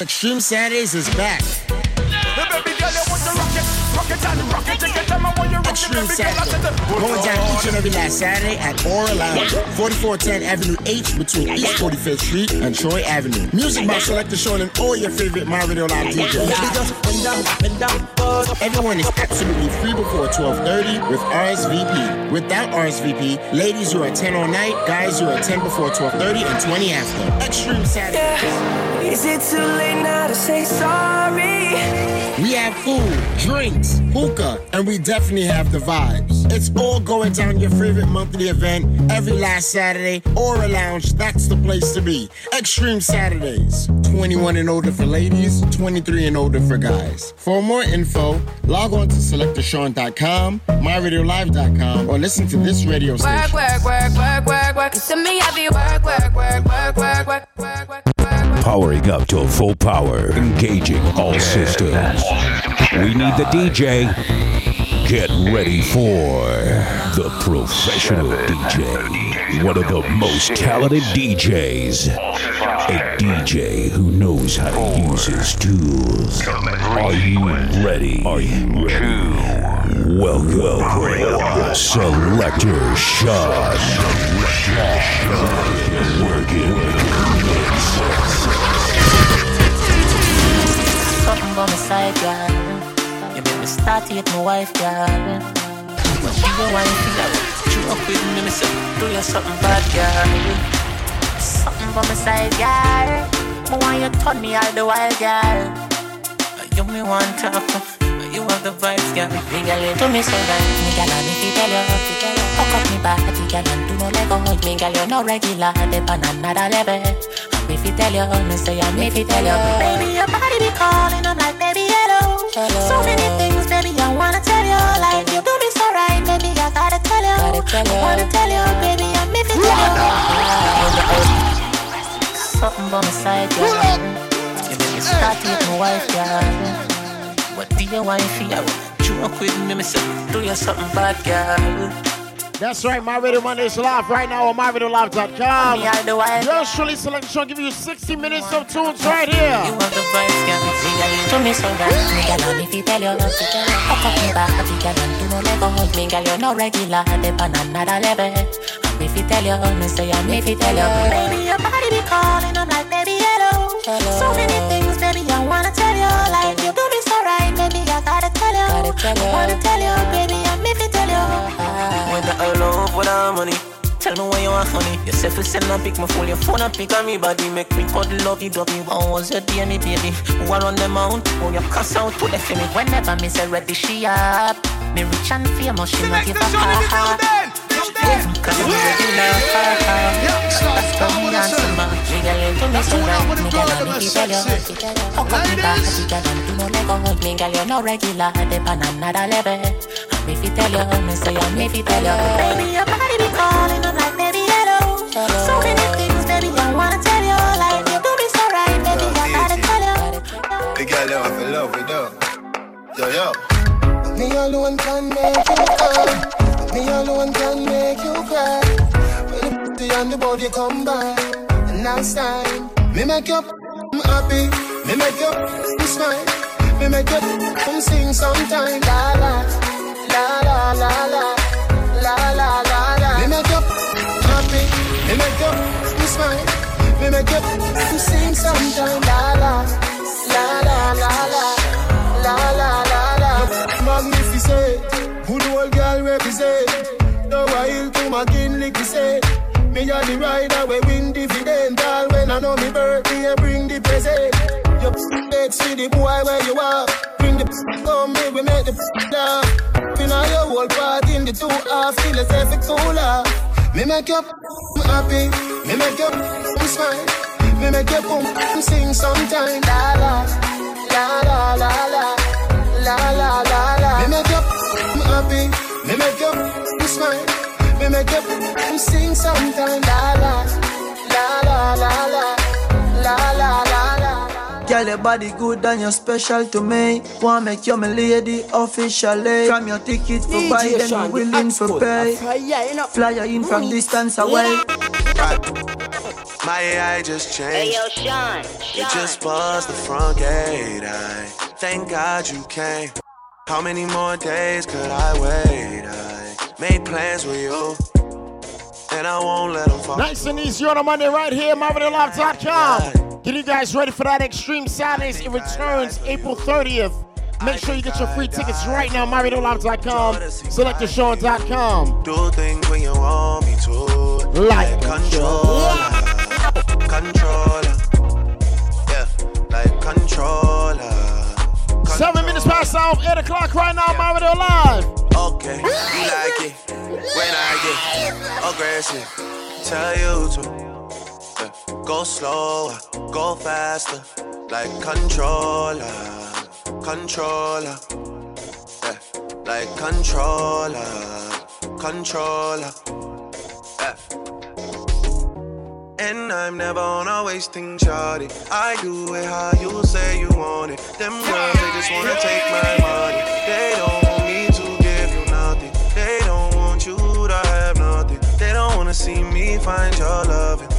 Extreme Saturdays is back. Extreme Saturday. Going down each and every last Saturday at Aura Lounge, 4410 Avenue H between East 45th Street and Troy Avenue. Music by Selector Sean and all your favorite My Radio Live DJs. Everyone is absolutely free before 1230 with RSVP. Without RSVP, ladies you are 10 all night, guys you are 10 before 1230 and 20 after. Extreme Saturday. Is it too late now to say sorry? We have food, drinks, hookah, and we definitely have the vibes. It's all going down your favorite monthly event every last Saturday. Aura Lounge, that's the place to be. Extreme Saturdays. 21 and older for ladies, 23 and older for guys. For more info, log on to selectashawn.com, myradiolive.com, or listen to this radio station. Work, work, work, work, work, work. Me work, work, work, work, work, work, work, work. Powering up to full power, engaging all systems. We need the DJ. Get ready for the professional DJ. One of the most talented DJs. A DJ who knows how to use his tools. Are you ready? Are you ready? Welcome. Selector Sean. Working. Something by my side, girl. You make me start to hit my wife, girl. But she feel like you up with me, me say, do you something bad, girl. Something by my side, girl. But when you turn me all the while, girl. You me want to you have the vibes, girl. Me girl, you do me so right, me girl, and if you tell you, fuck up me body, girl, and do no let go. Me girl, You're no regular, on another level. And if you tell you, me say, and if you tell you, baby, your body be calling, I'm like, baby, hello. So many things, baby, I wanna tell you, like you do me so right, baby, I gotta tell you. I wanna tell you, baby, I'm if you tell you. Something by my side, girl. You make me start with my wife, girl. What do you want for you? You with me, me say, do you something bad, girl? That's right, My Radio Monday is live right now on myradiolive.com. all the while. Yours truly, Selection, give you 60 minutes of tunes right You here. have the vibes, girl. Me girl, me so right. Me girl, if you tell you, fuck up me back, me girl, and do no let go. Me girl, you no regular, dip on another level. And if you tell you, me say, and if you tell you, baby, your body be calling, I'm like, baby, hello. So many things, baby, I wanna tell you, like you do me so right, baby, I gotta tell you. I wanna tell earn love hope without money. Tell me why you want honey. Yourself will send and pick my phone, your phone a pick on me body. Make me cuddle love you drop me. One was your day, me baby. Who are on the mount? Oh, your cuss out to the me. Whenever me say ready, she up. Me rich and famous, she not give a fuck. Ladies. Me girl, you're no Yeah. depend on another level. And if you tell you, me say, and if you tell you, baby, your body be calling, I'm like, baby, hello. So many things, baby, I wanna tell you. Like, you do me so right, baby, I gotta tell you. The girl you have to love with her. Yo, yo. Me alone can make you cry. Me alone can make you cry. When the pussy and the body come by, last time me make you happy. Me make you smile. Me make you sing sometime. La la la la la la la la la la. Me make you happy. Me make you smile. Me make you sing sometime. La la la la la la la la la la. Magnificent, good old girl represent. No while to my kin lick say. Me a the rider we win dividend. All when I know me birthday, bring the present. You let's see the boy where you are. Bring the come me, we make the and I your whole part in the two half till it's every cooler. Me make your happy, me make your smile, me make your boom sing sometime. La la, la la la la, la la la la. Me make your happy, me make your smile, me make your boom sing sometime. La la, la la la la, la la. Girl, your body good and you're special to me. Want to make you my lady officially. From your ticket for buy, then I'm willing to pay. Fly you in from distance away. My AI just changed. Hey yo, Sean. You just buzzed the front gate. I thank God you came. How many more days could I wait? I made plans with you. And I won't let them fall. Nice and easy on a Monday right here, myradiolive.com. Get you guys ready for that Extreme Saturdays. It returns April 30th. Make sure you get your free tickets right now, myradiolive.com. SelectorSean.com. Do things when you want me to. Like controller. Controller. Yeah, like controller. Seven minutes past off, 8 o'clock right now, My Radio Live. Okay, you like it when I get aggressive. Tell you to yeah, go slower, go faster, like controller, controller, yeah, like controller, controller. Yeah. And I'm never on a wasting charity. I do it how you say you want it. Them girls, they just wanna take my money. They don't want me to give you nothing. They don't want you to have nothing. They don't wanna see me find your loving.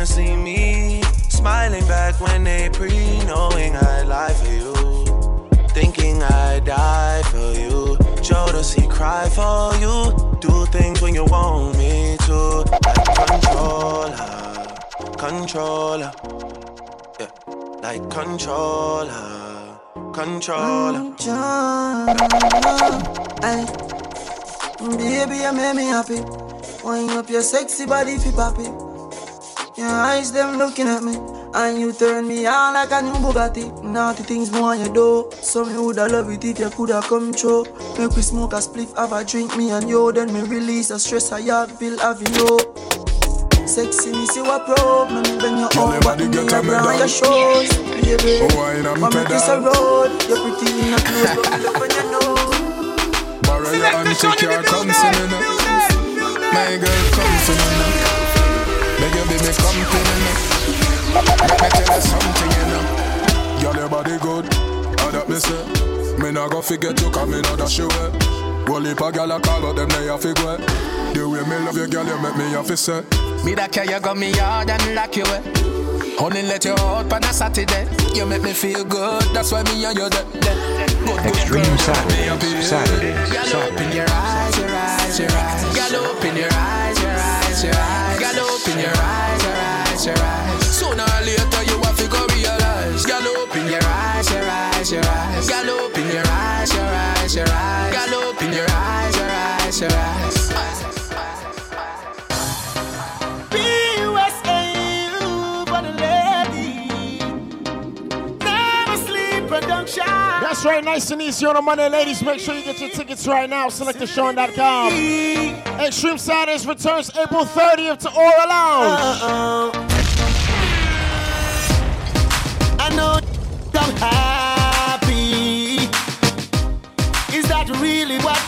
Wanna see me smiling back when they pre knowing I lie for you. Thinking I die for you. Jodeci cry for you. Do things when you want me to. Like controller controller. Yeah, like controller, controller. Ay, baby, you make me happy. Wind up your sexy body fi papi. Your eyes them looking at me, and you turn me on like a new Bugatti. Naughty things more you do, so me woulda love it if you coulda come true. Make we smoke a spliff, have a drink, me and you, then me release the stress I have, feel having you. Sexiness you a problem When you're on but me a on your shows Baby. Oh, what make this a road? You're pretty in a clothes But me look when you know Borrow your auntie car come to me now. My girl come to me now go forget you come in oh, other show Whole heap of gyal a call but them they a figure The way me love you girl you make me have to say me that care you got me hard and lock you away. Only let you out on a Saturday. You make me feel good, that's why me and you there. Good, Extreme good, Saturdays, Saturdays, Girl, open your eyes, your eyes, your eyes. Girl, open your eyes, your eyes, your eyes. Girl, open your eyes, your eyes, your eyes. That's right, nice and easy on a Monday, ladies. Make sure you get your tickets right now. SelectorSean.com. Extreme Saturdays returns April 30th to Aura Lounge. Uh-oh. I know I'm happy. Is that really what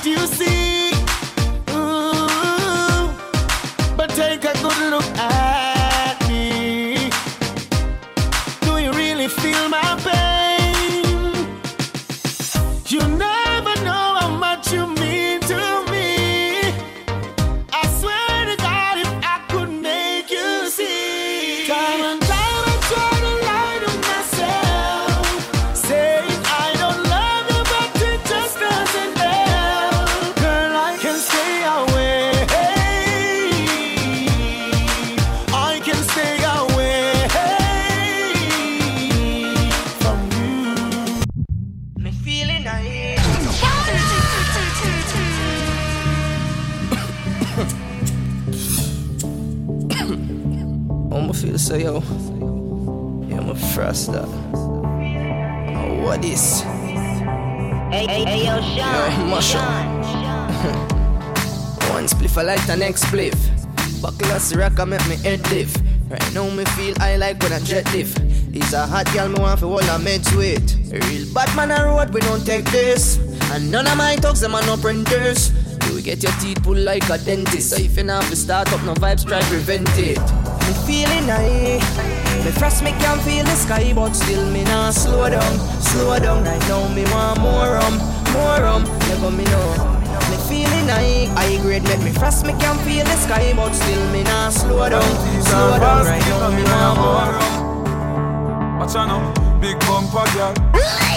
so yo. Yeah, I'm a frosted. Oh, what is? Hey, hey, hey, yo, Sean. Yo, mash. One spliff, I like the next spliff. Buckle us rock, I make me head lift. Right now, me feel I like when I jet lift. It's a hot girl, me want for all I meds with. A real bad man on road, we don't take this. And none of my talks, them are no printers. You get your teeth pulled like a dentist. So if you not have to start up, no vibes, try prevent it. Me feeling high. Me frost, me can feel the sky, but still me not slow down, slow down. Right now, me want more rum, more rum. Never me know. me feeling high. I grade make me frost, me can feel the sky, but still me nah slow down. Slow down right now, me nah more. Watch out now, big bumper girl.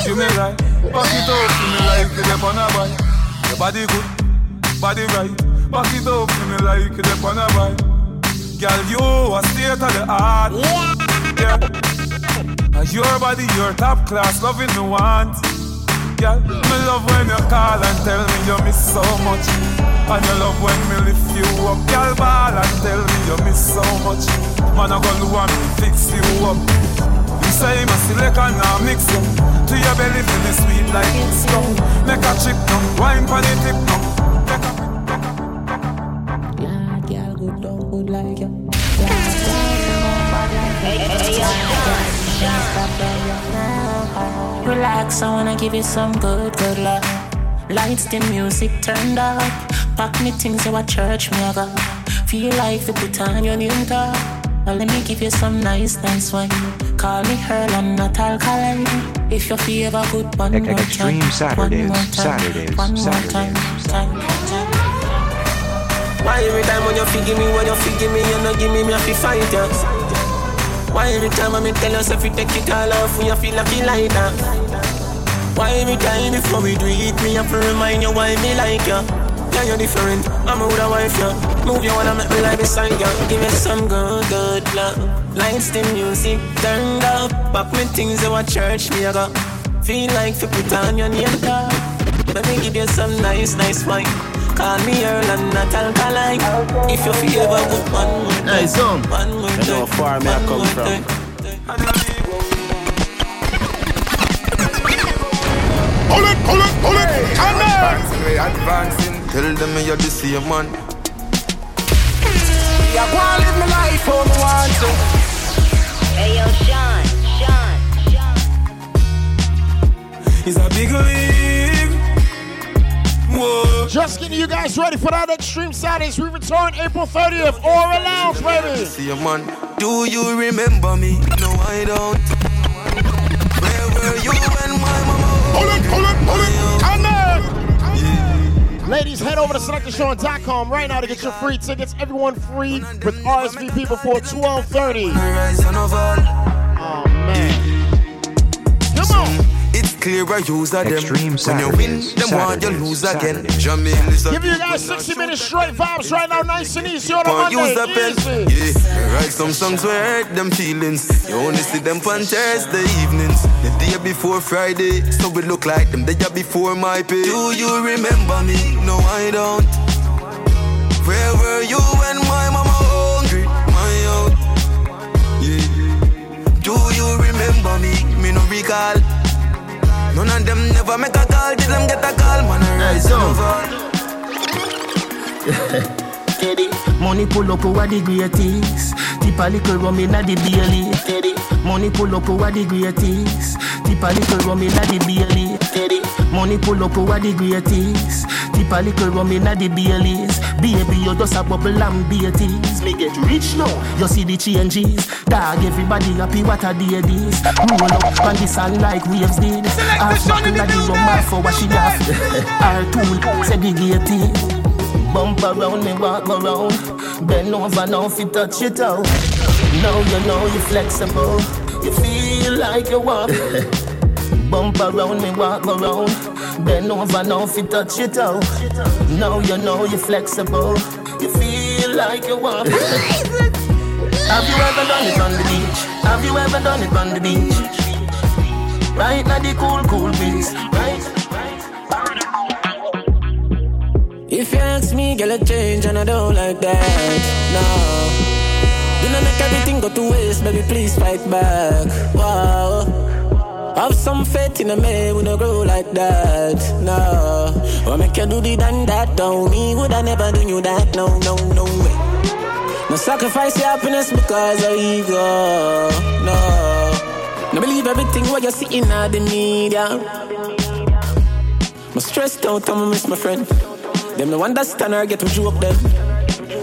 You me right, back it up, you me like it up on a bike. Your body good, body right. Back it up, you me like it up on a bike. Girl, you a state of the art. Yeah. Your body, your top class, loving the want. Girl, me love when you call and tell me you miss so much. And you love when me lift you up. Girl, ball and tell me you miss so much. Man, I gonna want me fix you up. You say my and now mix you. To your belly feel the sweet like it's. Make a chick now, wine pon the tip. Good down, good like you. Relax, I wanna give you some good, good love. Lights, the music turned up. Pack me things you a church me. Feel like to put on your new top. Well, let me give you some nice, nice wine. Call me Earl, I'm not alkaline. If you feel a good one more Extreme time, Saturdays, one more time, Saturdays, one more Saturdays. time, time, time. Why every time when you forgive me, when you forgive me, you no give me, me have to fight ya. Why every time I me tell yourself you take it all off when you feel like you like that? Why every time before we do it, me have to remind you why me like ya? Yeah, you're different. I'm a a wife, yeah. Move you wanna make me like beside ya. Give me some good, good love. Lights, the music turned up. Pop me things you a church, me I got. Feel like to put on your name tag. Let me give you some nice, nice wine. Call me Earl and not alkaline. If you feel ever good, one more time. Hey, son. One more You know how far me I come more from. time. Pull it, pull it, pull it, and Advancing, we advancing. Tell them you're the same man. Yeah, go and live my life how me want to. Hey yo, Sean, Sean, It's a big league. Whoa. Just getting you guys ready for that Extreme Saturdays. We return April 30th. Aura Lounge, baby. See you, man. Do you remember me? No, I don't. Where were you when my mama? pull it, pull it, pull it, and then Ladies, head over to selectorsean.com right now to get your free tickets. Everyone free with RSVP before 12:30. It's clear I use of them. Extreme when you win, them want you Saturdays, lose again. Saturdays. Jamil is a Give you guys 60 minutes straight vibes right now, nice and easy on a Can't use the Monday. pen. Easy. Yeah, write some songs where hurt them feelings. You only see them on Thursday evenings. The day before Friday, so we look like them the day before my pay. Do you remember me? No, I don't. Where were you when my mama hungry? My own. Yeah. Do you remember me? Me no recall. None of them never make a call. Did them get a call? Man, I rise so- and fall. Steady. Money pull up over the greatest. Tip a little rum inna the belly. Steady. Money pull up over the greatest. Tip a little rum inna the belly. Steady. Money pull up over the greatest. Tip a little rum inna the baileys. Baby, you just a bubble and beaties. Me get rich now. You see the changes. Dog, everybody happy. What a day this. Roll up on the song like waves did. Half back inna the rum, for what she have. Our tool segregated. Bump around me, walk around. Bend over now if you touch it out. Now you know you're flexible. You feel like you walk. Bump around me, walk around. Bend over now if you touch it out. Now you know you're flexible. You feel like you walk. Have you ever done it on the beach? Have you ever done it on the beach? Right now the cool, cool breeze. Right. If you ask me, girl, I change and I don't like that. No. Do not make everything go to waste, baby, please fight back. Wow. I have some faith in a man, we don't grow like that. No. What make you do the done that, don't me? Would I never do you that? No, no, no way. No sacrifice your happiness because of ego. No. No believe everything what you see in the media. I'm stressed out, I'ma miss my friend. Them no understand or get to joke them.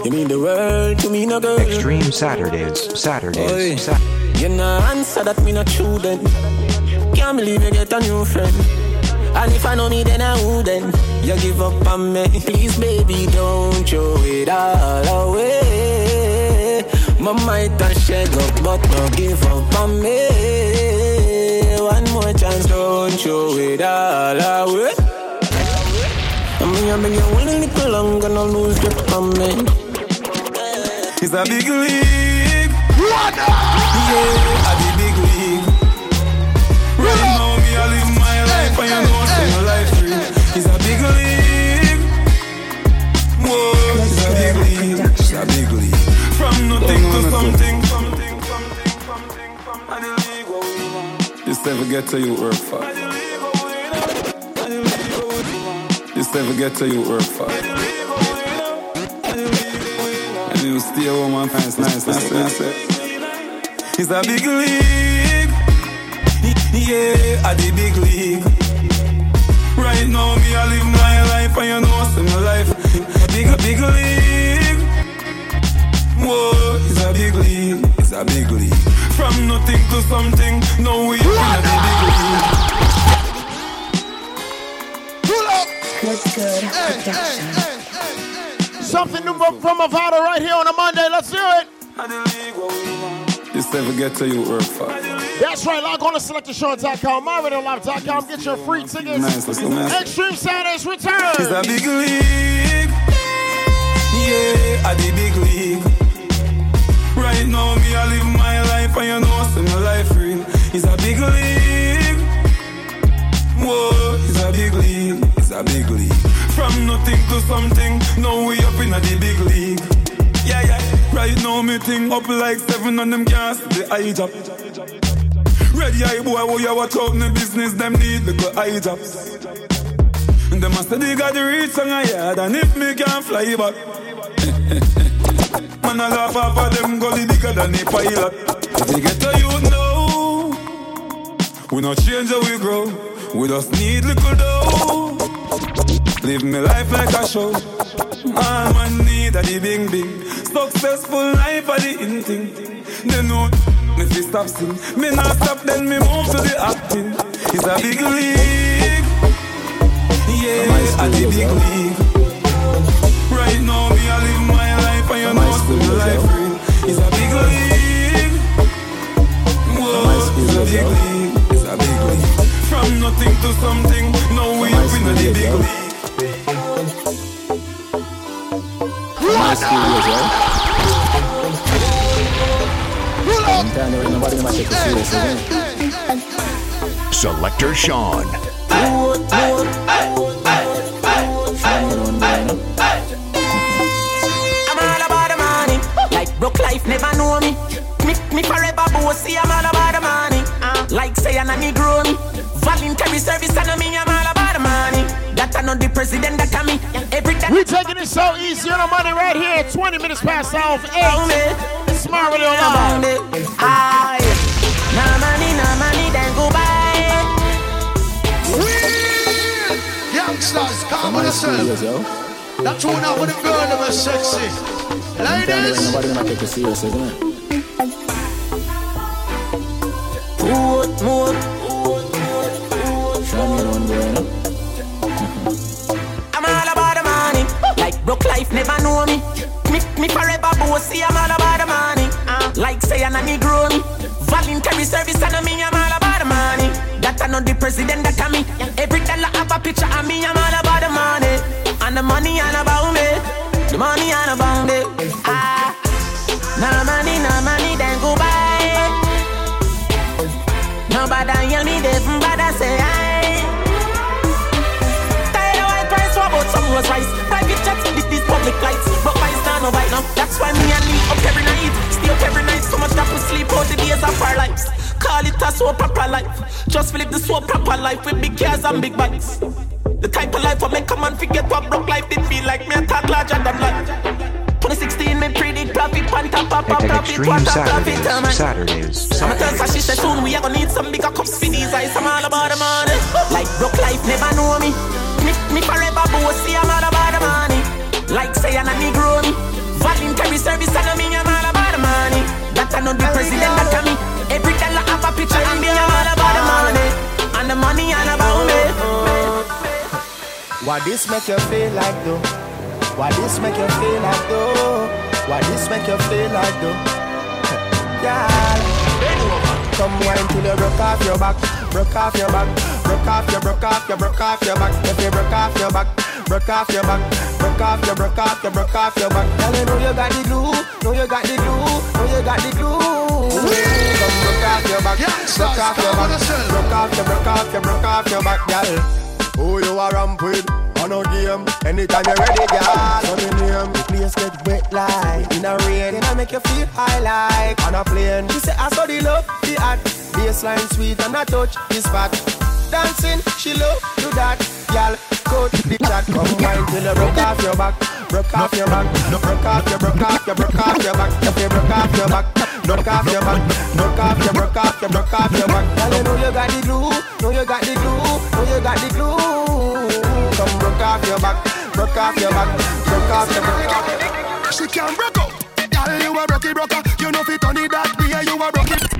You mean the world to me, no girl. Extreme Saturdays, Saturdays, Oi. Sa- You know answer that me not true then. Can't believe you get a new friend. And if I know me, then I wouldn't. You give up on me. Please, baby, don't throw it all away. My might have shed up, but don't give up on me. One more chance, don't throw it all away. I mean, I beg you one little longer, no lose grip on me. It's a big league. What? Yeah, I. From nothing to something. something, something, something, and the league never get to you work for. Never get to you work. And you stay home and nice, nice, nice, nice. It's a big league. Yeah, a the big league. Right now, me I live my life, and you know I see my life. A big, big league. Whoa, it's a big league. It's a big league. From nothing to something, now we up in the big league. Pull up. What's good? Something new from Avada right here on a Monday. Let's do it. This never get to you work for. That's right. Log on to selectorsean.com, myradiolive.com. Get your free tickets. Nice, that's so nice. Extreme Saturdays return. It's a big league. Yeah, a the big league. Right now, me I live my life, and you know see my life real. It's a big league. Whoa, it's a big league. It's a big league. From nothing to something, now we up in a the big league. Yeah, yeah. Right now, me thing up like seven on them gas, the eye job. Ready eye boy, who you watch out in the business, them need little eye jobs. And them must they got the reach on a yard, and if me can't fly back. Man, I laugh off of them gully bigger than the pilot. If they get to you now, we not change how we grow. We just need little dough. Live me life like a show. All man need a the bing bing. Successful life a the in thing. They know me fi stop sing. Me not stop then me move to the acting. It's a big league. Yeah, a the big league. Right now me I live my life and you know see my life real. It's a big league. Whoa, it's a big league. It's a big league. From nothing to something, now we up in the big league. My studios, right? I'm telling you, nobody gonna take serious. Selector Sean. I'm all about the money. Like broke life never know me. Me, me forever bossy. I'm all about the money. Uh, like say I'm a Negro. Voluntary service and me. I'm all about the money. That I know the president that I me. Every time. We taking it so easy on the money right here. 20 minutes past off eight. Smart Radio Live. Aye. No money, no money, then go buy. Youngsters, calm My yourself. studios, yo. That's one out with the girl that was sexy. I'm telling you, Ladies, nobody gonna take it serious, isn't it? More, more. Show me one boy. I'm all about the money. Like broke life never know me. Me, me forever bossy. I'm all about the money. Uh, like say I'm a Negro. Voluntary service and me. I'm all about the money. That I know the president that I me. Every dollar have a picture of me. I'm all about the money. And the money all about me. The money all about me. Ah, no money, no money, then Stand no bite now? That's why me and me up every night. Stay up every night, so much that we sleep out the days of our lives. Call it a so proper life. Just live the so proper life with big cars and big bikes. The type of life I make a man forget what broke life did feel like me a talk larger than life. 2016, me predict profit, pan top, pop, pop, profit, what a profit, man. Saturdays. Tell her she said soon we are gonna need some bigger cups for these eyes. I'm all about the money. Like broke life never know me. Me, me forever bossy. I'm all about. Like say I'm a Negro. Voluntary service and me. I'm all about the money. That I know the president that I me. Every dollar have a picture of me. I'm all about the money. And the money all about me. Why this make you feel like though? Why this make you feel like though? Why this make you feel like though? yeah. Come wine till you broke off your back, broke off your back, broke off your, broke off your, broke off your back. If you broke off your back, broke off your back, broke off your, broke off your, broke off your back. Girl, you know you got the glue, know you got the glue, know you got the glue. Come broke off your back, Yeah, broke off your back, broke off your, broke off your, broke off your back, girl. Who you are ramp with? On a game, anytime you're ready, girl. So me name, the place get wet like in a rain. Then I make you feel high like on a plane. She say I saw the love, the art, baseline sweet and I touch this spot. Dancing, she love do that, girl. Coat the chat, come wine till you broke off your back, broke off your back, broke off your, broke off your, broke off your back. If you broke off your back, broke off your back, broke off your, broke off your, broke off your back. Girl, you know you got the glue, know you got the glue, know you got the glue. Come broke off your back, broke off your back, broke off your, back. She can broke up. Girl, you a rocky broker. You know fi turn it that way. You a rocky.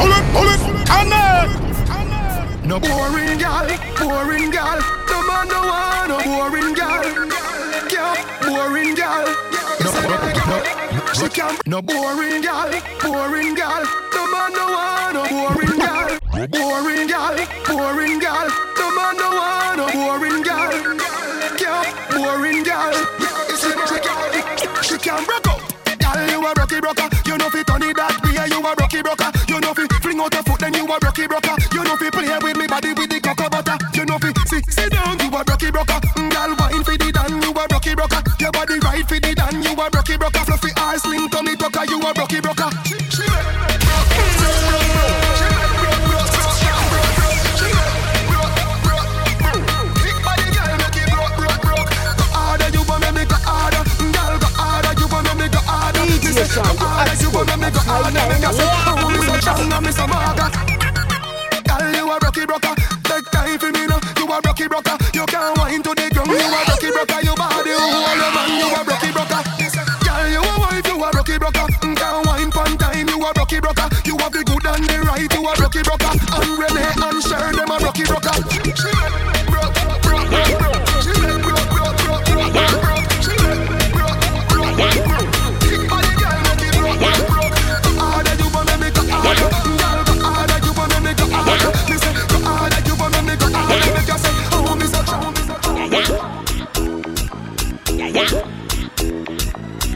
Pull it, pull it, connect. No boring girl, boring girl. No man no want no boring girl. Yeah, boring girl. No, no, no. She can no boring girl, boring girl. No man no want no boring girl. Boring girl, boring girl. No man no want no boring girl. Yeah, boring girl. She, she, she can broke up. Girl, you a rocky broker. You know fi turn it that way. You a rocky broker. Know fi fling out your foot, then you a rocky broker. You know fi play with me body with the cocoa butter. You know fi sit sit down. You a rocky broker. Mm, Girl, wine fi the dan. You a rocky broker. Your body right fi the dan. You a rocky broker. Fluffy eyes, slim tummy tucker. You a rocky broker. Me so strong, and me so maga. Girl, you a rocky broker. Take time for me now. You a rocky broker. You can't wine to the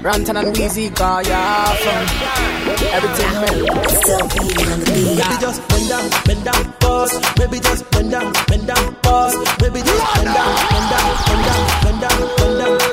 Rantan and Weezy car, yeah, from everything. Baby, just bend down, bend down, pause. Baby, just bend down, bend down, pause. Baby, just bend down, bend down, bend down, bend down, bend down,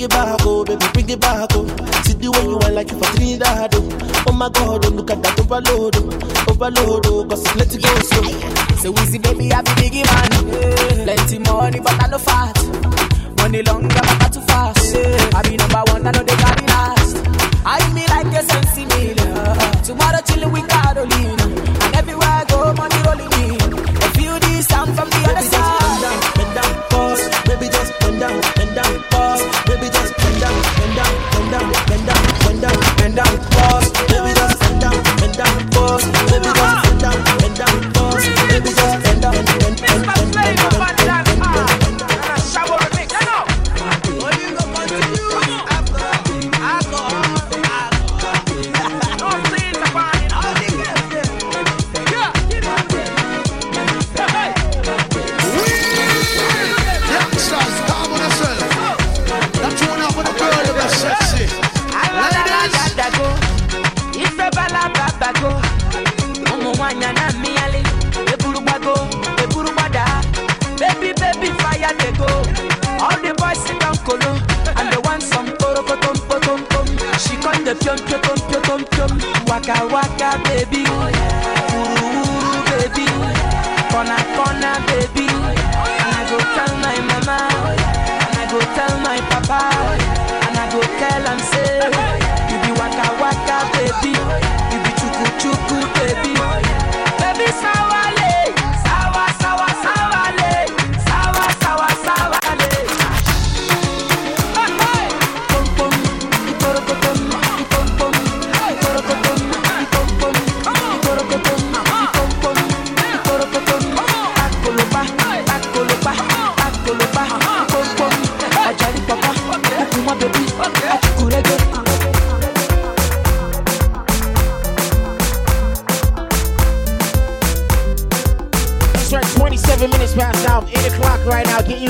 Bring it back, oh baby, bring it back, oh. See the way you want like you for Trinidad, oh. Oh my God, oh look at that overload, oh. Overload, oh, cause it's let it go slow. So Weezy baby, I be biggie man. Plenty money, but I no fat. Money long, but not too fast. I be number one, I know they got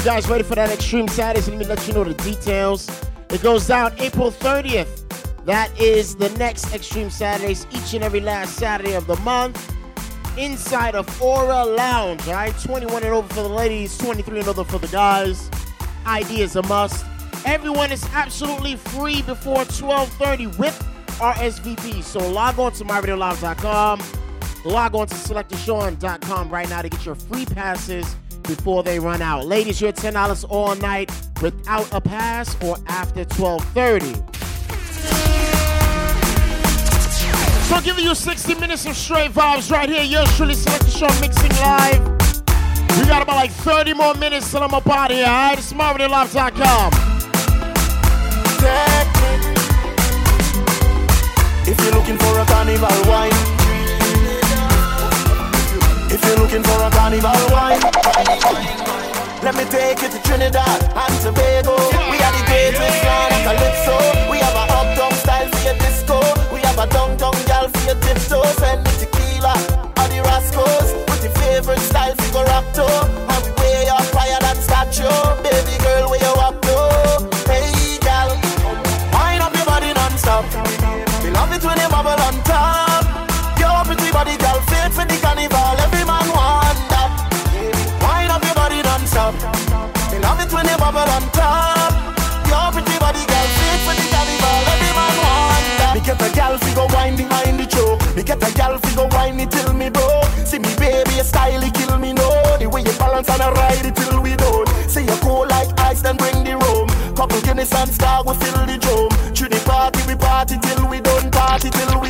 you guys ready for that Extreme Saturdays? Let me let you know the details. It goes down April 30th. That is the next Extreme Saturdays, each and every last Saturday of the month. Inside of Aura Lounge, all right? 21 and over for the ladies, 23 and over for the guys. ID is a must. Everyone is absolutely free before 12:30 with RSVP. So log on to myradiolive.com. Log on to selectorsean.com right now to get your free passes before they run out. Ladies, you're $10 all night without a pass or after 12:30. So I'm giving you 60 minutes of straight vibes right here. Yours truly Selector Sean mixing live. We got about like 30 more minutes till I'm up out here. All right, it's myradiolive.com. If you're looking for a carnival wine, if you're looking for a carnival wine, let me take you to Trinidad and Tobago. We are the greatest land of calypso. We have a uptown style for your disco. We have a downtown gal for your tiptoes and the tequila or the rascals. With your favorite style rock to. And way up higher than statue. Baby girl, where you when you bubble on top. Your pretty body, girl, fit for the carnival. Every man want that. Me get a gal fi go wine behind the choke. Me get a gal fi go wine it till me broke. See me baby, your style it kill me no. The way you balance and I ride it till we don't. Say you cool like ice, then bring the rum. Couple Guinness and star, we fill the drum. Through the party, we party till we done. Party till we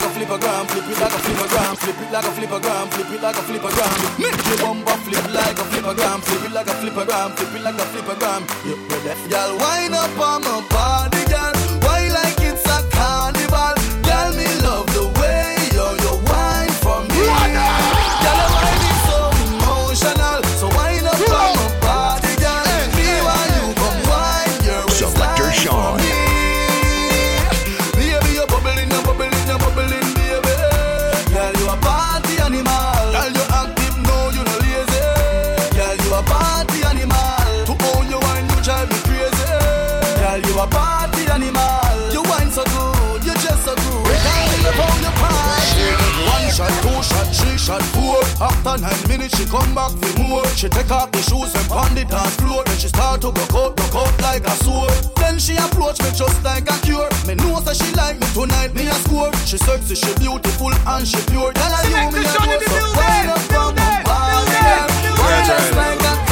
like a flipper gram, flip it like a flipper gram, flip it like a flipper gram, flip it like a flipper gram. Make your bumper flip like a flipper gram, flip it like a flipper gram, flip it like a flipper gram. You ready? Girl, wind up on my body, shot, three shot, four. After nine minutes, she come back for more. She take off the shoes and pound the dance floor. Then she start to broke out, broke out like a sword. Then she approach me just like a cure. Me know that she like me tonight, me a score. She sexy, she beautiful and she pure. Tell her you me a know so wind up from my body, girl. Wine just like a carnival.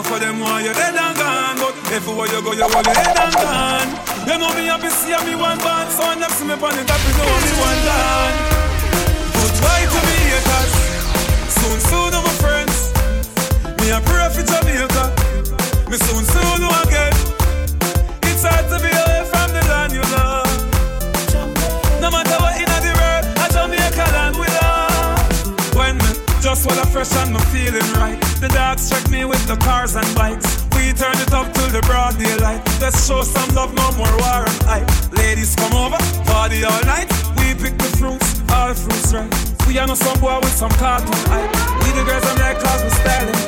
I know for them why you're dead and gone, but everywhere you go, you hold your head and gone. You know me happy see me one band, so next to me on the top, you know me one gone. Goodbye to me haters, soon soon my friends. Me a pray for Jamaica, me soon soon again. It's hard to be away from the land you love. No matter what in just while I fresh and me feeling right. The dogs check me with the cars and bikes. We turn it up till the broad daylight. Let's show some love, no more war and hype. Ladies come over, party nice, right? We are no some boy with some cartoon hype. We the girls and their cause we styling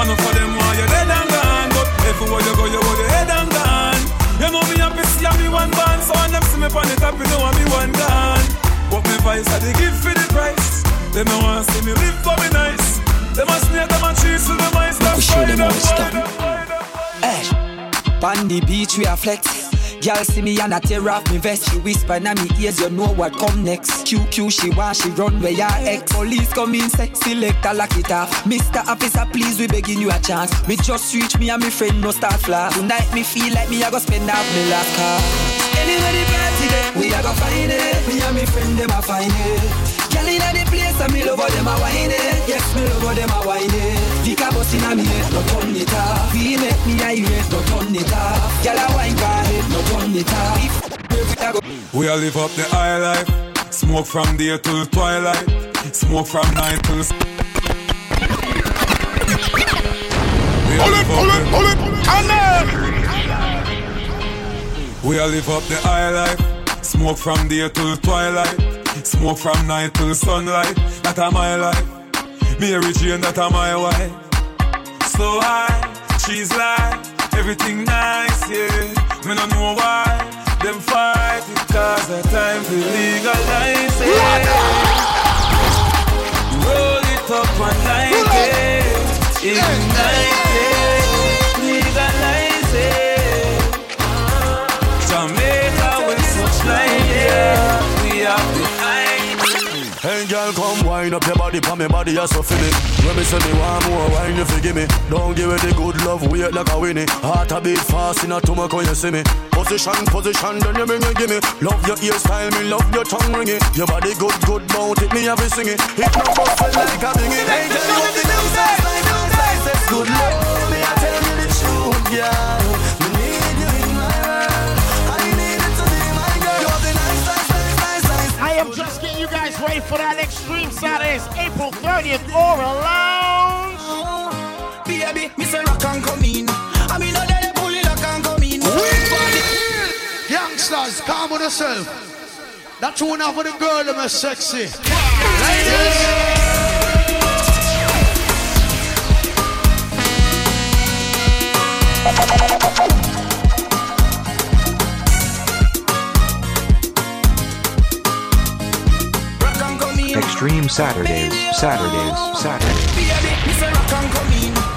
I know for them why you're dead and gone, but everywhere you go, you hold your head and gone. You know me happy see me one band, so when them see me on the top, you know I me one gone. But me vice, I they give for the price. They no want Why Hey, on the beach we are flex. Girl see me and I tear off me vest. She whisper in my ears, you know what come next. QQ she want, she run where your ex. Police come in, sex selector lock it off. Mr. Officer, please we begging you a chance. Me just reach me and my friend no start flash. Tonight me feel like me I go spend half me last car. Anywhere the party there, we a go find it. Me and my friend them a find it. Girl inna the place and me love how them a whine it. Yes, me love how them a whine it. Vika bust inna me head, no turn it off. We make me irate, no turn it off. Girl a wine car head, no turn it off. We all live up the high life. Smoke from day till twilight. Smoke from night till. s- We all live up the- We all live up the high life. Smoke from day till twilight. Smoke from night till sunlight. That a my life. Mary Jane, that a my wife. So high, she's like everything nice, yeah. Me no know why them fight because the time to legalize it. Roll it up and light it, ignite it, wind up your body, pa me body, you so feel it. When me say me want more wine, you forgive me. Don't give it the good love, wait like a winnie. Heart a beat fast in a tumor when you see me. Position, position, then you bring it, give me. Love your hairstyle, me love your tongue ring it. Your body good, good, bout it, me have it sing it. It no bustle like a ding it. Hey girl, you want the my. It's good love, for that Extreme Saturdays, April 30th, Aura Lounge. Oh, baby, me say rock and come in. I mean, no, they pull it rock and come in. Youngsters, calm with yourself. That tune out for the girl them is sexy. Ladies. Extreme Saturdays, Saturdays, Saturdays.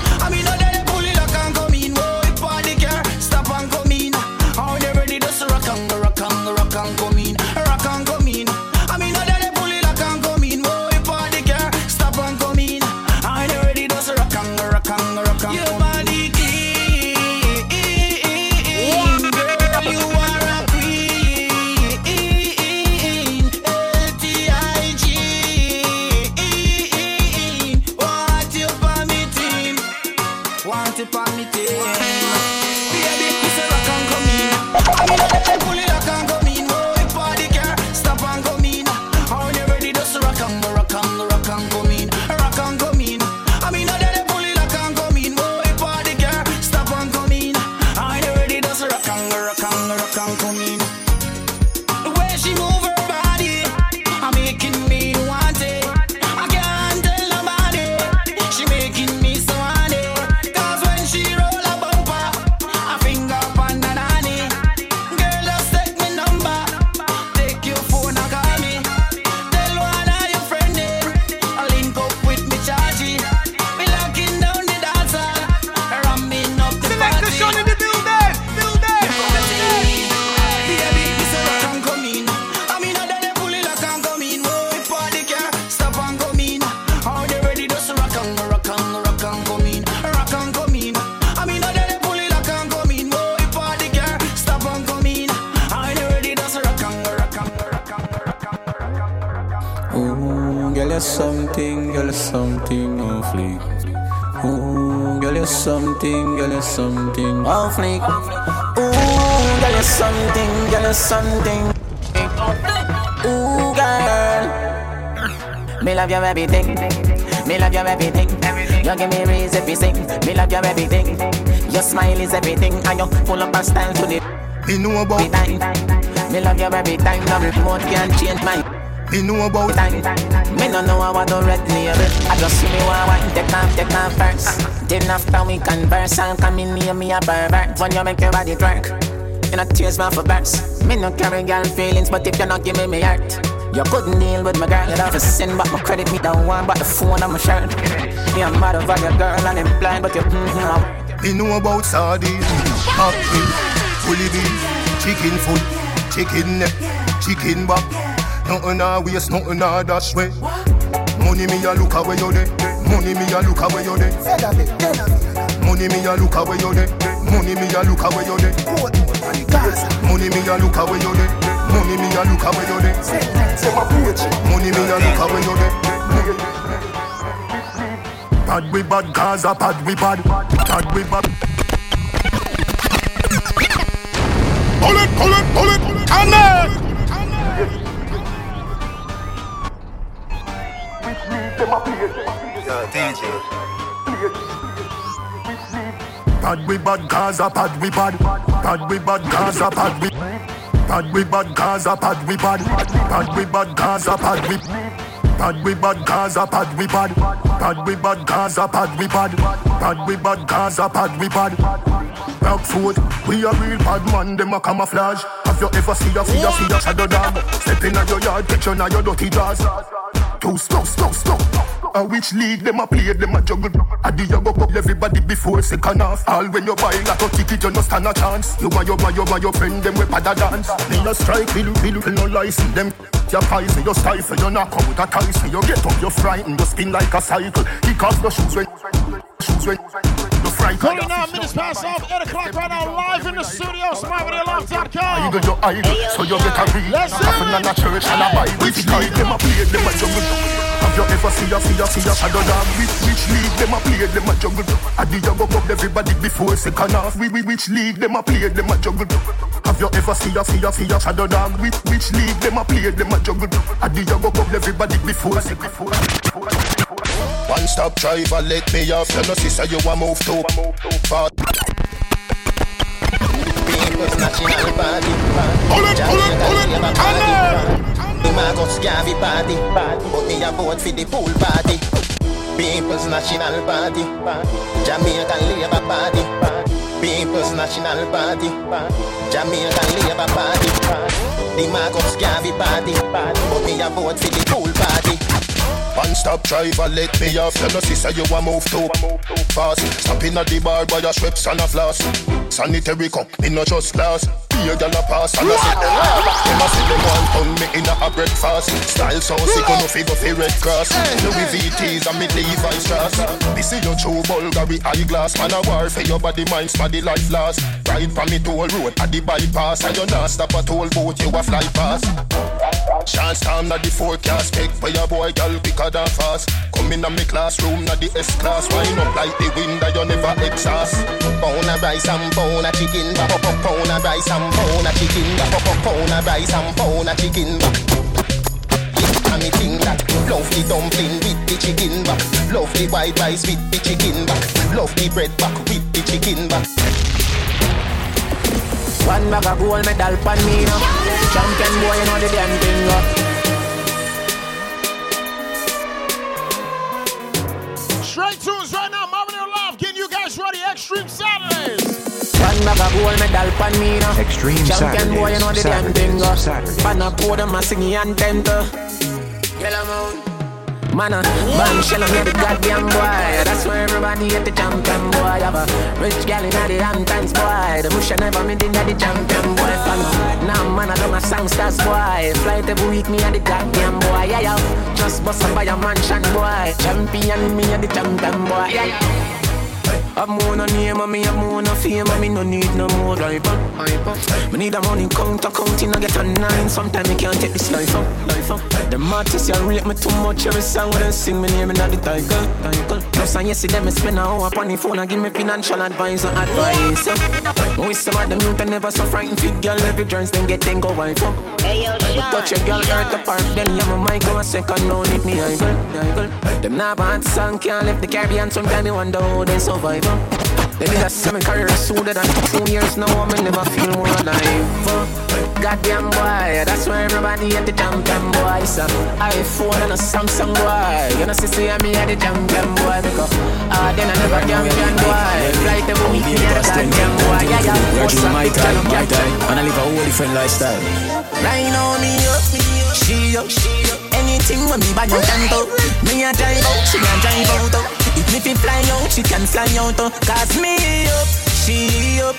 Love your everything. Me love your everything. You give me to sing. Me love your everything. Your smile is everything, and you full a style to the. Me know about time. Me love you every time. No remote can change my. Me know about time. Me no know about the red label. I just see me one one take off, take off first. Then after we converse, and come in near me a pervert. When you make your body twerk, you know tears man for burst. Me no carry girl feelings, but if you not give me me heart. You couldn't deal with my girl, you'd have to send back my credit, me down one, but the phone on my shirt. Me I'm mad over your girl and I'm blind, but you mm-hmm. Me know about sardines, hot meat, fully beef, chicken foot, chicken neck, chicken back. Nothing a waste, nothing a dash way. Money me a look away you there. Money me a look away you there. Money me a look away you there. Money me a look away you there. Money me a look away you there. Money me a look away you there. Money me a look away you there. Bad we bad, Gaza bad we bad, bad we bad. Pull it, pull it, pull it, and then. Bad we bad, Gaza bad we bad, bad we bad, Gaza bad we. Bad we bad, Gaza bad we bad, bad we bad, Gaza bad we. Bad we bad, Gaza bad we bad, bad we bad, Gaza bad we bad, bad we bad, Gaza bad we bad. Rock food, we a real bad man, them a camouflage. Have you ever seen a see a see a shadow dog? Step in your yard, catch you your dirty jaws. Too slow, slow, slow. A which league them a play, them a juggle. A the you go up everybody before second half. All when you buy like a ticket, you no stand a chance. You and your man, you and your friend, them we pada dance. Me a strike, bill, bill, no license them. Your pies, you stifle, you knock out a tie, ties. You get up, you frightened, you spin like a cycle. Kick off the shoes when, shoes when, Calling now, minutes past off, 8 o'clock right now, live in the studio, myradiolive.com. You got your eye, so you get a read. Let's on a church and a Bible. Them a play, them a jungle. Have you ever seen a see a see a shadow dog? Which which league them a play, them a jungle? I did you go up everybody before second half? We we which league them a play, them a jungle? Have you ever seen a see a see a shadow dog? Which which league them a play, them a jungle? I did you go up everybody before second One stop driver, let me off. You know, sister, you a move too far. Pull it, go scabby party, but me a vote for the pool party. People's National Party, Jamaican Labour Party, People's National Party, Jamaican Labour Party. The ma go party, but me a vote for the pool party. One stop driver, let me off. You know, sister, you a move too fast. Stopping at the bar by your Schweppes and a flask. Sanitary cup, me no just glass. Be a gal a pass and I say, them a say them want turn me in a breakfast. Style so sick, on no figure fi Red Cross. Louis VTs and me Levi's strass. This is your true Bulgari eyeglass. Man a war for your body, mind, body life last. Ride from me toll road at the bypass, and you not stop a toll boat, you a fly past. Chance time na the forecast, pick for your boy, girl, quicker than fast. Come in a me classroom, na the S class, wind up like the wind that you never exhaust. Pound of rice and of chicken. Pound of rice and pound of chicken back. Pound of rice and pound of chicken back. And me think that love the dumpling with the chicken back. Love the white rice with the chicken back. Love the bread back with the chicken back. One bag of gold medal pan me now. Champion boy, you know the damn thing. Straight tunes Bag of gold medal pan me now. Extreme Champion boy, you know the damn thing. Uh. Pan a pour them a singing anthem to. Yellow moon. Man, uh, man, shell on the goddamn boy. That's why everybody at the champion boy. Have a rich gal in the Hamptons boy. The bush I never made in the champion boy. Now, man, I do my songsters boy. Flight every week, me and the goddamn boy. Yeah, yeah. Just bust up by a mansion boy. Champion, me and the champion boy. Yeah, yeah. Have more no name and me have more no fame and me no need no more life up, hype up. Me need a money counter counting I get a nine. Sometimes me can't take this life up, life up. The artists you rate me too much every song when they sing me name in the title, title. Plus I see them me spend a hour upon the phone and give me financial advice and advice. We some of them youth and never so frightened fit girl every joints then get then go wife up. Hey yo, touch a girl hurt the park then yeah my mic go a second no need me I go. Them nah bad song can't live the Caribbean sometimes me wonder how they survive. uh. They did a seven career sooner than two years now. I'm never feel more alive. Goddamn boy, that's why everybody at the champion boy. So iPhone and a Samsung boy. You know, see, see me at the champion boy. Because ah, then I never champion boy. Flight every week, me at the champion boy. Yeah, yeah. Virgin my time, my time. And I live a whole different lifestyle. Right now, me up, she up, she up. Anything when me buy you can do. Me a drive out, she a drive out. If me fi fly out, she can fly out. Oh. Cause me up, she up.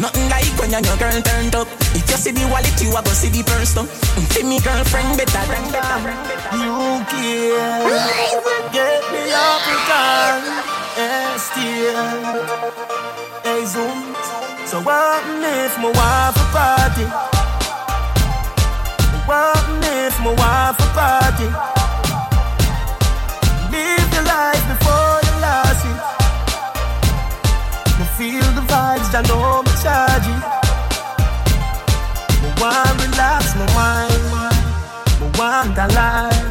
Nothing like when your girl turned up. If you see the wallet, you a go see the purse mm, though. See me girlfriend better. You care, get me up again. Still, hey zoom. So what if my wife a party? What if my wife a party? Live your life before feel the vibes, I know me charge it. Me want relax my mind, me want a life.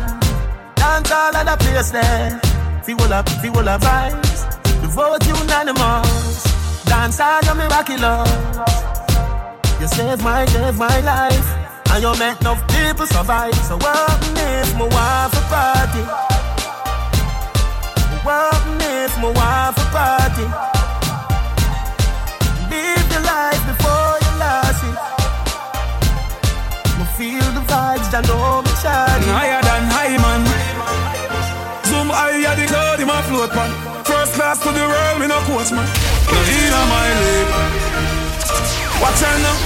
Dance all of the place there. Feel up, feel up vibes. The vote unanimous. Dance all of me rocky love. You save my, save my life. And you make enough people survive. So what if my wife a party? What if my wife a party? Life before you lost it. Me feel the vibes, I know me charge. Higher than high man. Zoom higher the cloud in my float pan. First class to the world, me no coach man. No inna my league. Watch out now.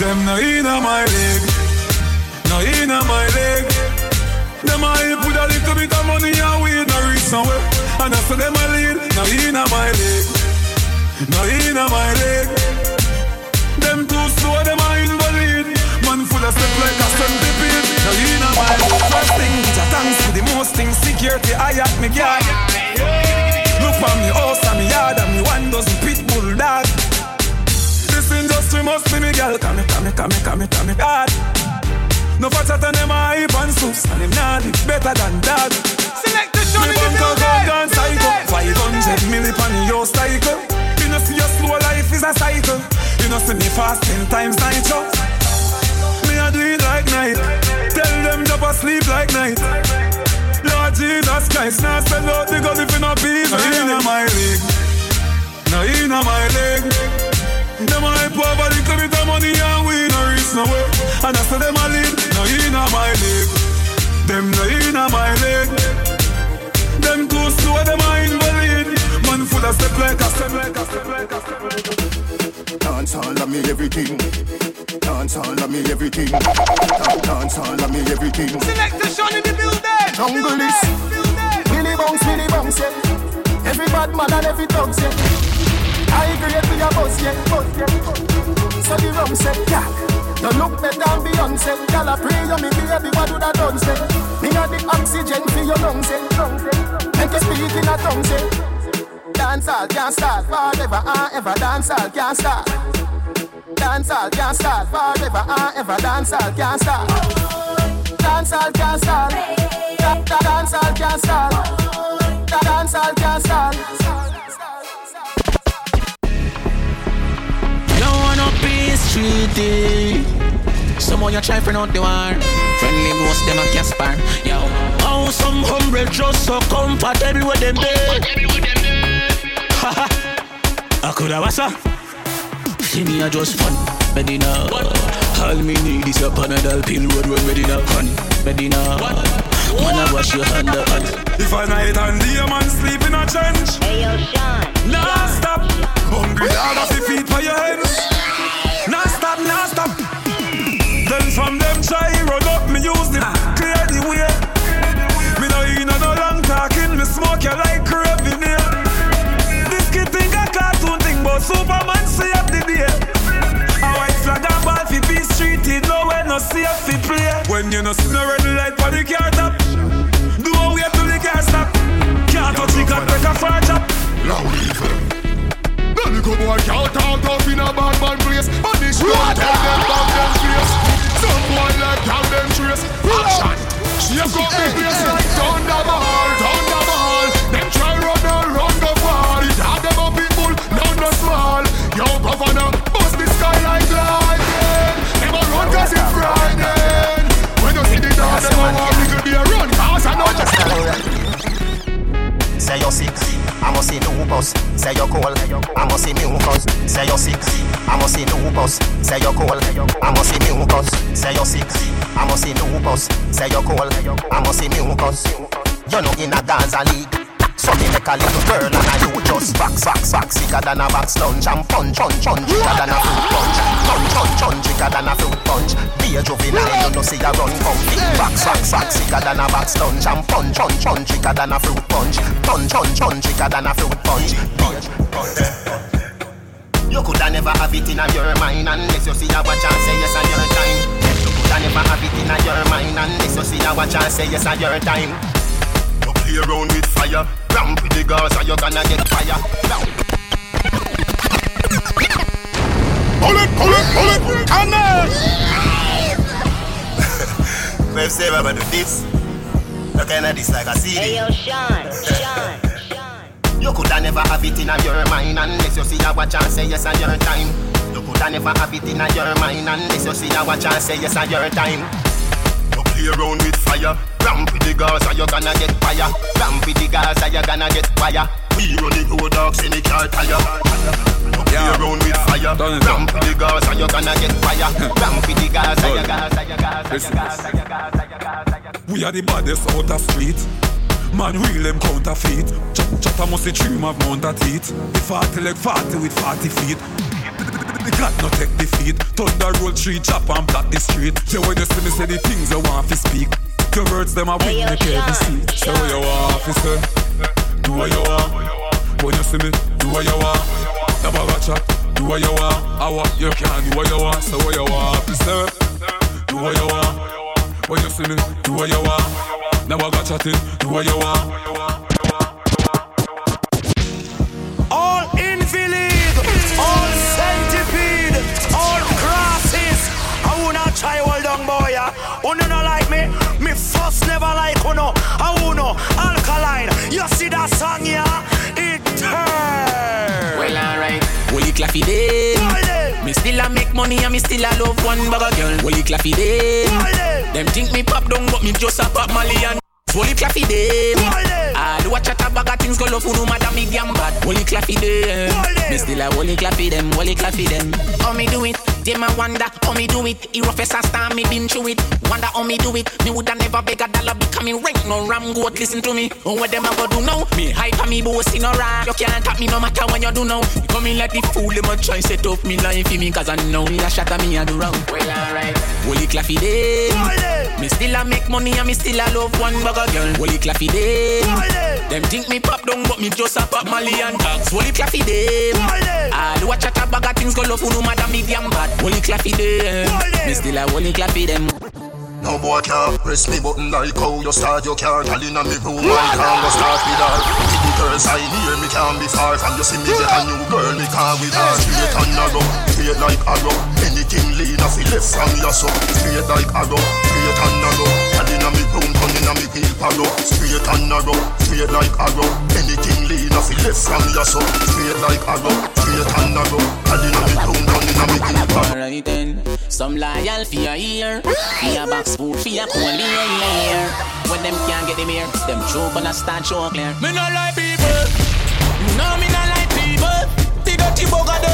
Them no inna my league. No inna my league. Them a help with a little bit of money and weed no reach somewhere. And I say them a lead. No inna my league. No inna my league. Them too slow, them a invalid. Man full of step like a centipede. Inna my league. First thing, it's a thanks for the most things. Security, I at me guard. Look for me house and me yard and me one dozen pit bull dog. This industry must be me girl. Come me, come me, come me, come me, come me, God. No for chat and them a hype and soups And them nah live better than that Selector Sean Me bank account and cycle 500 milli pan your cycle know see your slow life is a cycle. You know see me fast ten times nitro Me a do it like night. Tell them drop asleep like night. Lord Jesus Christ Now sell out the gun if you no peace No inna my league No inna my league Them hype over the club the money and we no reach nowhere. And I say them a lead No inna my league Them no inna my league Them too slow, them step like a step like a step like a step like a Dance all of me everything. Dance all of me everything. Dance all of me everything. Selector Sean in the building. Jungle is Billy bounce, Billy bounce, yeah. Every bad man and every dog, yeah. I grade with a bus, yeah, bus, yeah. So the rum say, yeah. You look better than Beyonce. Girl, I pray you me baby, what do that done say? Me got the oxygen for your lungs, yeah. Make you speak in a tongue, say. Dance all can't start forever and ever. Dance all can't start. Dance all can't start forever and ever. Dance all can't start. Dance all can't start. Da- da- Dance all can't start. Da- Dance all can't start. You wanna be streety Someone you try friend out the war Friendly ghost them a Caspar Yo Oh some humble just so comfortable with them Haha I coulda was a See me a just fun. Medina. All me need is a Panadol pill Road run Medina Fun Medina. Man I wash your hand up. If a night and day a man sleep in a trench Hey yo, Sean. Nah stop. Hungry dog off your feet for your hands. Nah stop, nah stop. Then from them try no safe fi play When you no see no red light for the car top Do a wait till the car stop Can't touch the car take a far chop Loud evil. Then go boy can't talk tough in a bad man place. But this girl tell them back them face. Some boy like gang them trace. Action. She have got the place like Thunderball. Them say you're sick. I must see new bus, say you're cold. I must see new bus, say you're sick. I must see new bus, say you're cold. I must see new bus, say you're sick. I must see new bus, say you're cold. I must see new bus. You're not in a Gaza league. So me make a little girl and I you just box, box, box Sicker than a box lunch and punch, punch, punch. Sicker than a fruit punch Punch, punch, punch. Sicker than a fruit punch. Be a juvenile, you know see a run comfy Box, box, box Sicker than a box lunch and punch, punch, punch. Sicker than a fruit punch. Punch, punch, punch. Sicker than a fruit punch. Be a you coulda never have it in your mind unless you see a watch and say yes on your time. You coulda never have it in your mind unless you see a watch and say yes on your time. You play around with fire, ramp with the girls, or you gonna get fire. Pull it, pull it, pull it, Connect! Wave say about do this. You kinda this like a CD. Hey yo, Sean, Sean. You coulda never have it in your mind unless you see a watch and say yes on your time. You coulda never have it in your mind unless you see a watch and say yes on your time. You play around with fire, ramp with the girls, or you gonna get fire. Ramp with the girls, or you gonna get fire. We run the road dogs in the car tire. You play around with fire, ramp with the girls, or you gonna get fire. Ramp with the girls, or you gonna, you gonna, you gonna, you gonna. We are the baddest out of street. Man, real them counterfeit. Chat, chat, I must dream of mount a teeth. The 40 like 40 with 40 feet. The cat no take defeat. Thunder roll tree, chop and block the street. Yeah, when you see me say the things you want to speak. Your words them a win the KBC. Say what you want, officer. Do what you want. When you see me, do what you want. Never watch chat. Do what you want. I want you can do what you want. Say what you want, officer. Do what you want. When you see me, do what you want. Now I got chatting, do what you want. Me first never like uno. I uno alkaline. You see that song yeah? It turn. Well, alright. Holy claffy day. Me still a make money and me still a love one bugger girl. Holy claffy day. Them think me pop down, but me just a pop Molly and Holy claffy day. Do a chat a bag of things go love no matter me damn bad. Holy claffy day. Me still a holy claffy them, holy claffy them. How me do it? Them a wonder how me do it. He rough as a star, me been through it. Wonder how me do it. Me woulda never beg a dollar becoming rank. No ram goat, listen to me. Oh, what them a go do now? Me hype and me boast in a rap. You can't tap me no matter when you do now. You come in like the fool, them a try set up me life for me cause I know me a shot at me a do wrong. Well, alright. Holy claffy day. Me still a make money and me still a love one bugger girl. Holy claffy day. Them think me pop down, but me just a pop Molly and dogs. Holy claffy day. I do a chat a bag of things go love no matter me damn bad. Holy claffy day. Me still a holy claffy them. No boy can press me button like how you start your car Girl inna me room, I can't go start with her the girls I near me can't be far From you see me get a new girl, me can't with her Straight and narrow, straight like arrow Anything lean off it left from your son Straight like arrow, straight and narrow Girl inna me room, turn inna me heel parrow Straight and narrow, straight like arrow Anything lean off it left from your son Straight like arrow, straight and narrow Girl inna me room, turn inna me heel parrow Alright then, some loyal for your ear, for your box food, for your cold ear. When them can't get them here, them choke on a start show clear. Me no like people. No, me no like people. The dirty bugger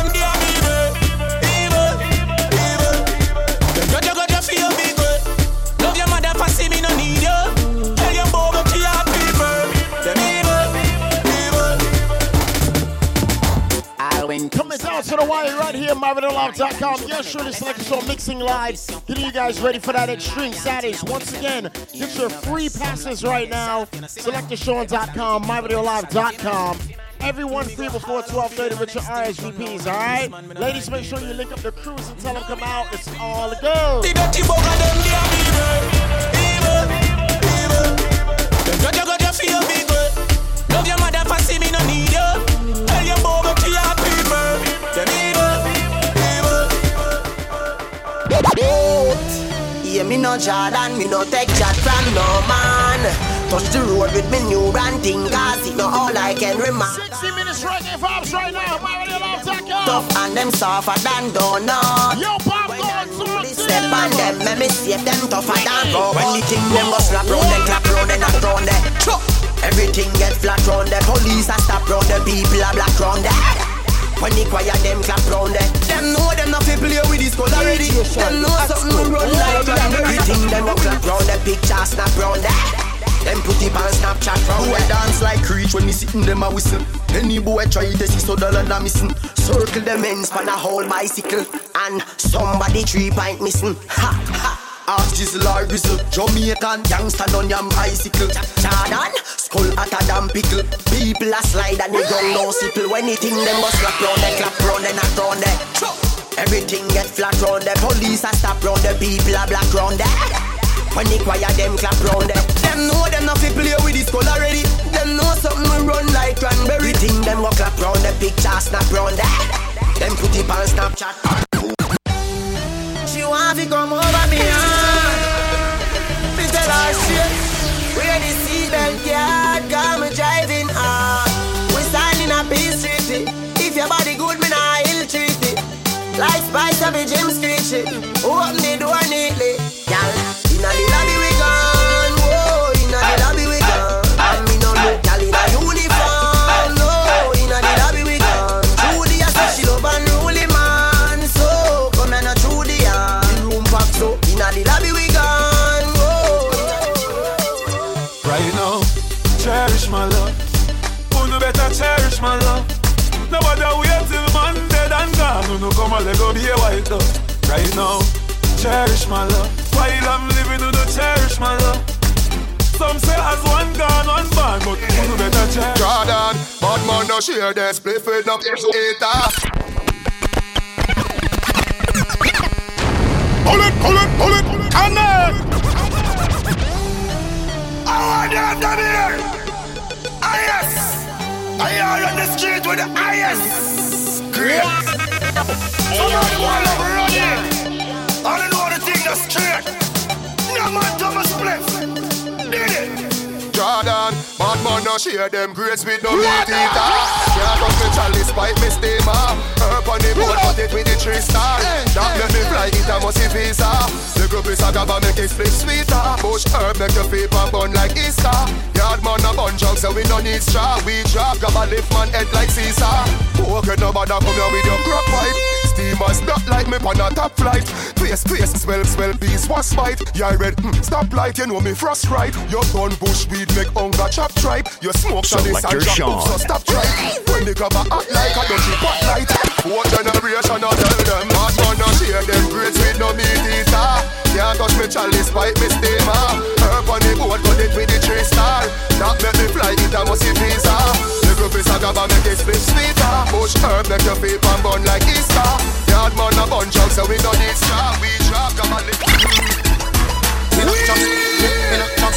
Down to the wire right here, MyRadioLive.com. Yes, sure, this Selector Sean mixing live. Getting you guys ready for that Extreme Saturdays. Once again, get your free passes right now. SelectorSean.com, MyRadioLive.com. Everyone free before 12:30 with your RSVPs, all right? Ladies, make sure you link up the crews and tell them come out. It's all go. Feel people. Love your mother for see me no need you. Tell your boy to your me no Jordan, me no take chat from no man. Touch the road with me new brand thing, cause it no all I can remember. 60 minutes reggae vibes right now, MyRadioLive.com. Tough and them softer than donut. Yo, Bob, go Step on them, let me save them tougher than robots. When the thing them go slap round, then clap round, then knock round there. Chop. Everything get flat round the police a stop round the people a black round there. When the choir them clap round there, them know them not fi play with this colour already. Them know something run like Everything them go clap round the picture snap round there. Them put it on Snapchat round Boy dance like creech when me sitting them a whistle. Any boy try to see so dollar na missing. Circle them ends pan a whole bicycle and somebody three pint missing. Ha ha. Ask Jizzle or Rizzle Jamaican gangsta done yam bicycle. Jordan, skull at a damn pickle. People a slide and they don't know simple When they think them must slap round they clap round they not round they Everything get flat round the police a stop round the people a black round there. When the choir them clap round them Them know them not fi play with this skull already. Them know something will run like cranberry. Think them go clap round the picture snap round there. Them put it on Snapchat. She want to come over me no come and let go be a white dove. Right now, cherish my love. While I'm living, who no cherish my love. Some say as one gone, one born, but who no better cherish. Jordan, bad man no share them split with no hater. Pull it, pull it, pull it, and then. I want them down here. Ah yes. I are on the street with the highest. Great. Somebody want to run it. I don't know the thing that's straight. No man Thomas Spliff. Did it. Jordan, bad man no share them grades with no meat eater. Can't touch me chalice, pipe me steamer. Herb on the board, put it with the three star. That let me fly, it a must visa. The group is a gaba, make it split sweeter. Bush herb, make your paper burn like Easter. Yard man a bun jug, so we no need straw. We drop, gaba lift man head like Caesar. Okay, nobody come here with your crop pipe. Steamers not like me on a top flight. Face, face, smell, smell, bees was fight. Yeah, red, mm, stop light, you know me frost right. Your gun bush weed make hunger chop tripe. You smoke and Selector drop Sean. up, so stop tripe. When the cover act like a dirty spotlight. What generation I tell them? Man no share them grades with no meat eater. Can't touch me chalice, pipe me steamer. Herb on the board, cut it with the three star. That make me fly, it a must visa. Group is a gaba, make it split sweeter. Bush herb, make your feet and burn like Easter. Yard man a bunch out, so we don't need straw. We drop, gaba lift.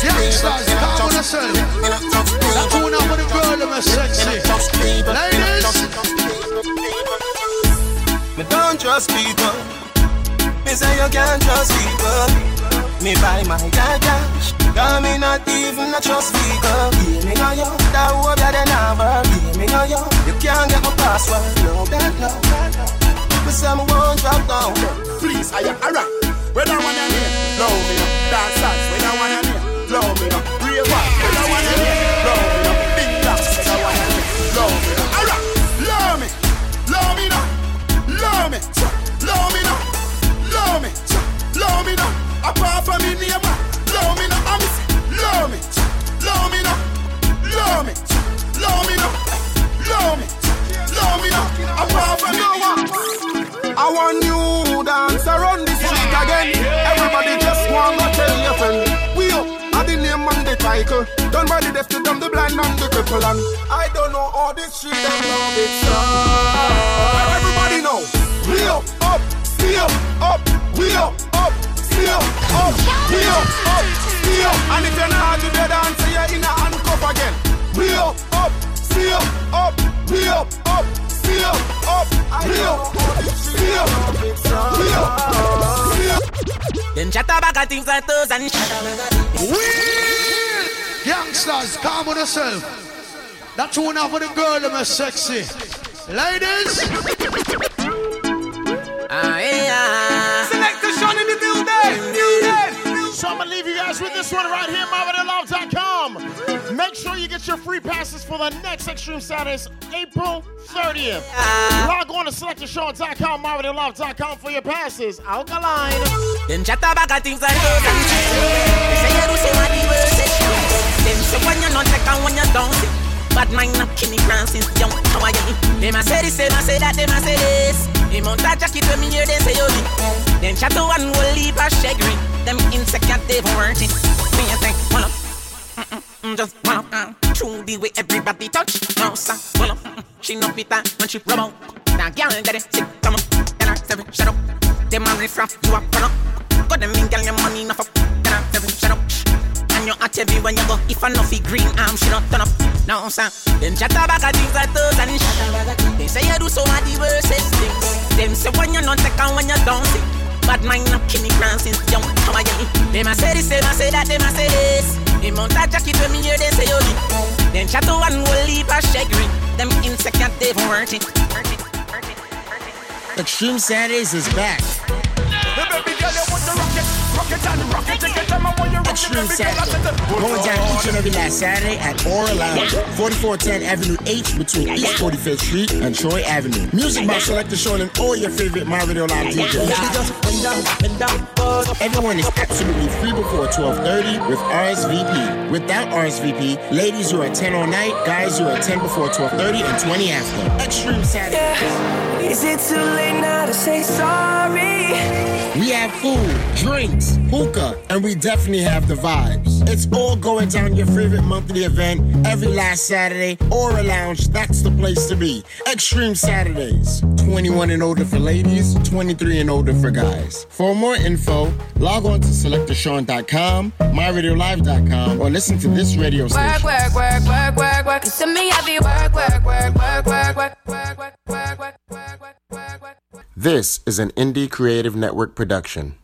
Youngsters, calm on yourself. That tune up for the girl, them are sexy. Ladies, Me don't trust people. Me say you can't trust people. Me buy my cash. Cause me not even a trust people. Give me go yo, that hope that they never. Give me go yo, you can't get my password. No, that no. Me say me won't drop down. Please, I am alright. When I wanna hear, blow me up. Dancers, when I wanna hear, blow me up. Real one, From me neighbor, blow me now. I'm blow me, blow me now, blow me, blow me now, blow me, blow me now. From me neighbor. I want you dance around the street again. Everybody just want to tell your friend. We up, I the name and the title. Done by the deaf to them, the blind and the cripple. And I don't know all this shit them love it. Everybody know. We up, up, still up, we up, up, still up, we up, up, still. And if you're not to the dance, you're in a handcuff again. Up, up, up, up, up, up, we up, still, we up. Then chatter back at things like those and Wheel! Youngsters, calm on yourself. That tune up for the girl, them are sexy. Ladies, Ah, yeah. So I'm gonna leave you guys with this one right here, MyRadioLive.com. Make sure you get your free passes for the next Extreme Saturdays, April 30th. Log on to selectorsean.com, MyRadioLive.com for your passes. Alkaline. Them chat about things I know them They say you do say what the world say Them say when you not take and when you don't But mine not Kenny Francis young How are you? Them a say this, them a say that, them a say this Him on that jacket when me hear them say yo Them chat to one will leave a shaggy Weren't it. Me a think, well up just one up uh, the way everybody touch. No sir, well up She no bitter when uh, she rub out Now girl that is sick, come on. Tell her seven, shut up? Them a riff raff, you a run up. Got them in, girl, your money enough up Tell her seven, shut up? And you at every when you go If I know fi green arm, she not turn up. No, sir. Them chat about a things like those and shit They say you do so many worstest things Them say when you not take and when you don't see Bad mind up Kenny since young. Come again. They a say this, they a say that, they a say this. In mount jacket when me hear They say holy. Then chat to one will leave a shaggy. Them insect can't they hurt it. Extreme Saturdays is back. Baby girl, you want and Extreme Saturday. Going down each and every last Saturday at Aura Lounge, 4410 Avenue H between East 45th Street and Troy Avenue. Music by Selector Sean and all your favorite My Radio Live DJs. Everyone is absolutely free before 1230 with RSVP. Without RSVP, ladies you are 10 all night, guys you are 10 before 1230 and 20 after. Extreme Saturday. Is it too late now to say sorry? We have food, drinks, hookah, and we definitely have the vibes. It's all going down your favorite monthly event every last Saturday. Aura Lounge, that's the place to be. Extreme Saturdays. 21 and older for ladies, 23 and older for guys. For more info, log on to selectorsean.com, myradiolive.com, or listen to this radio station. Work, work, work, work, work, work. To me, I be work, work, work, work, work, work, work, work, work, work, work, work, work. This is an Indie Creative Network production.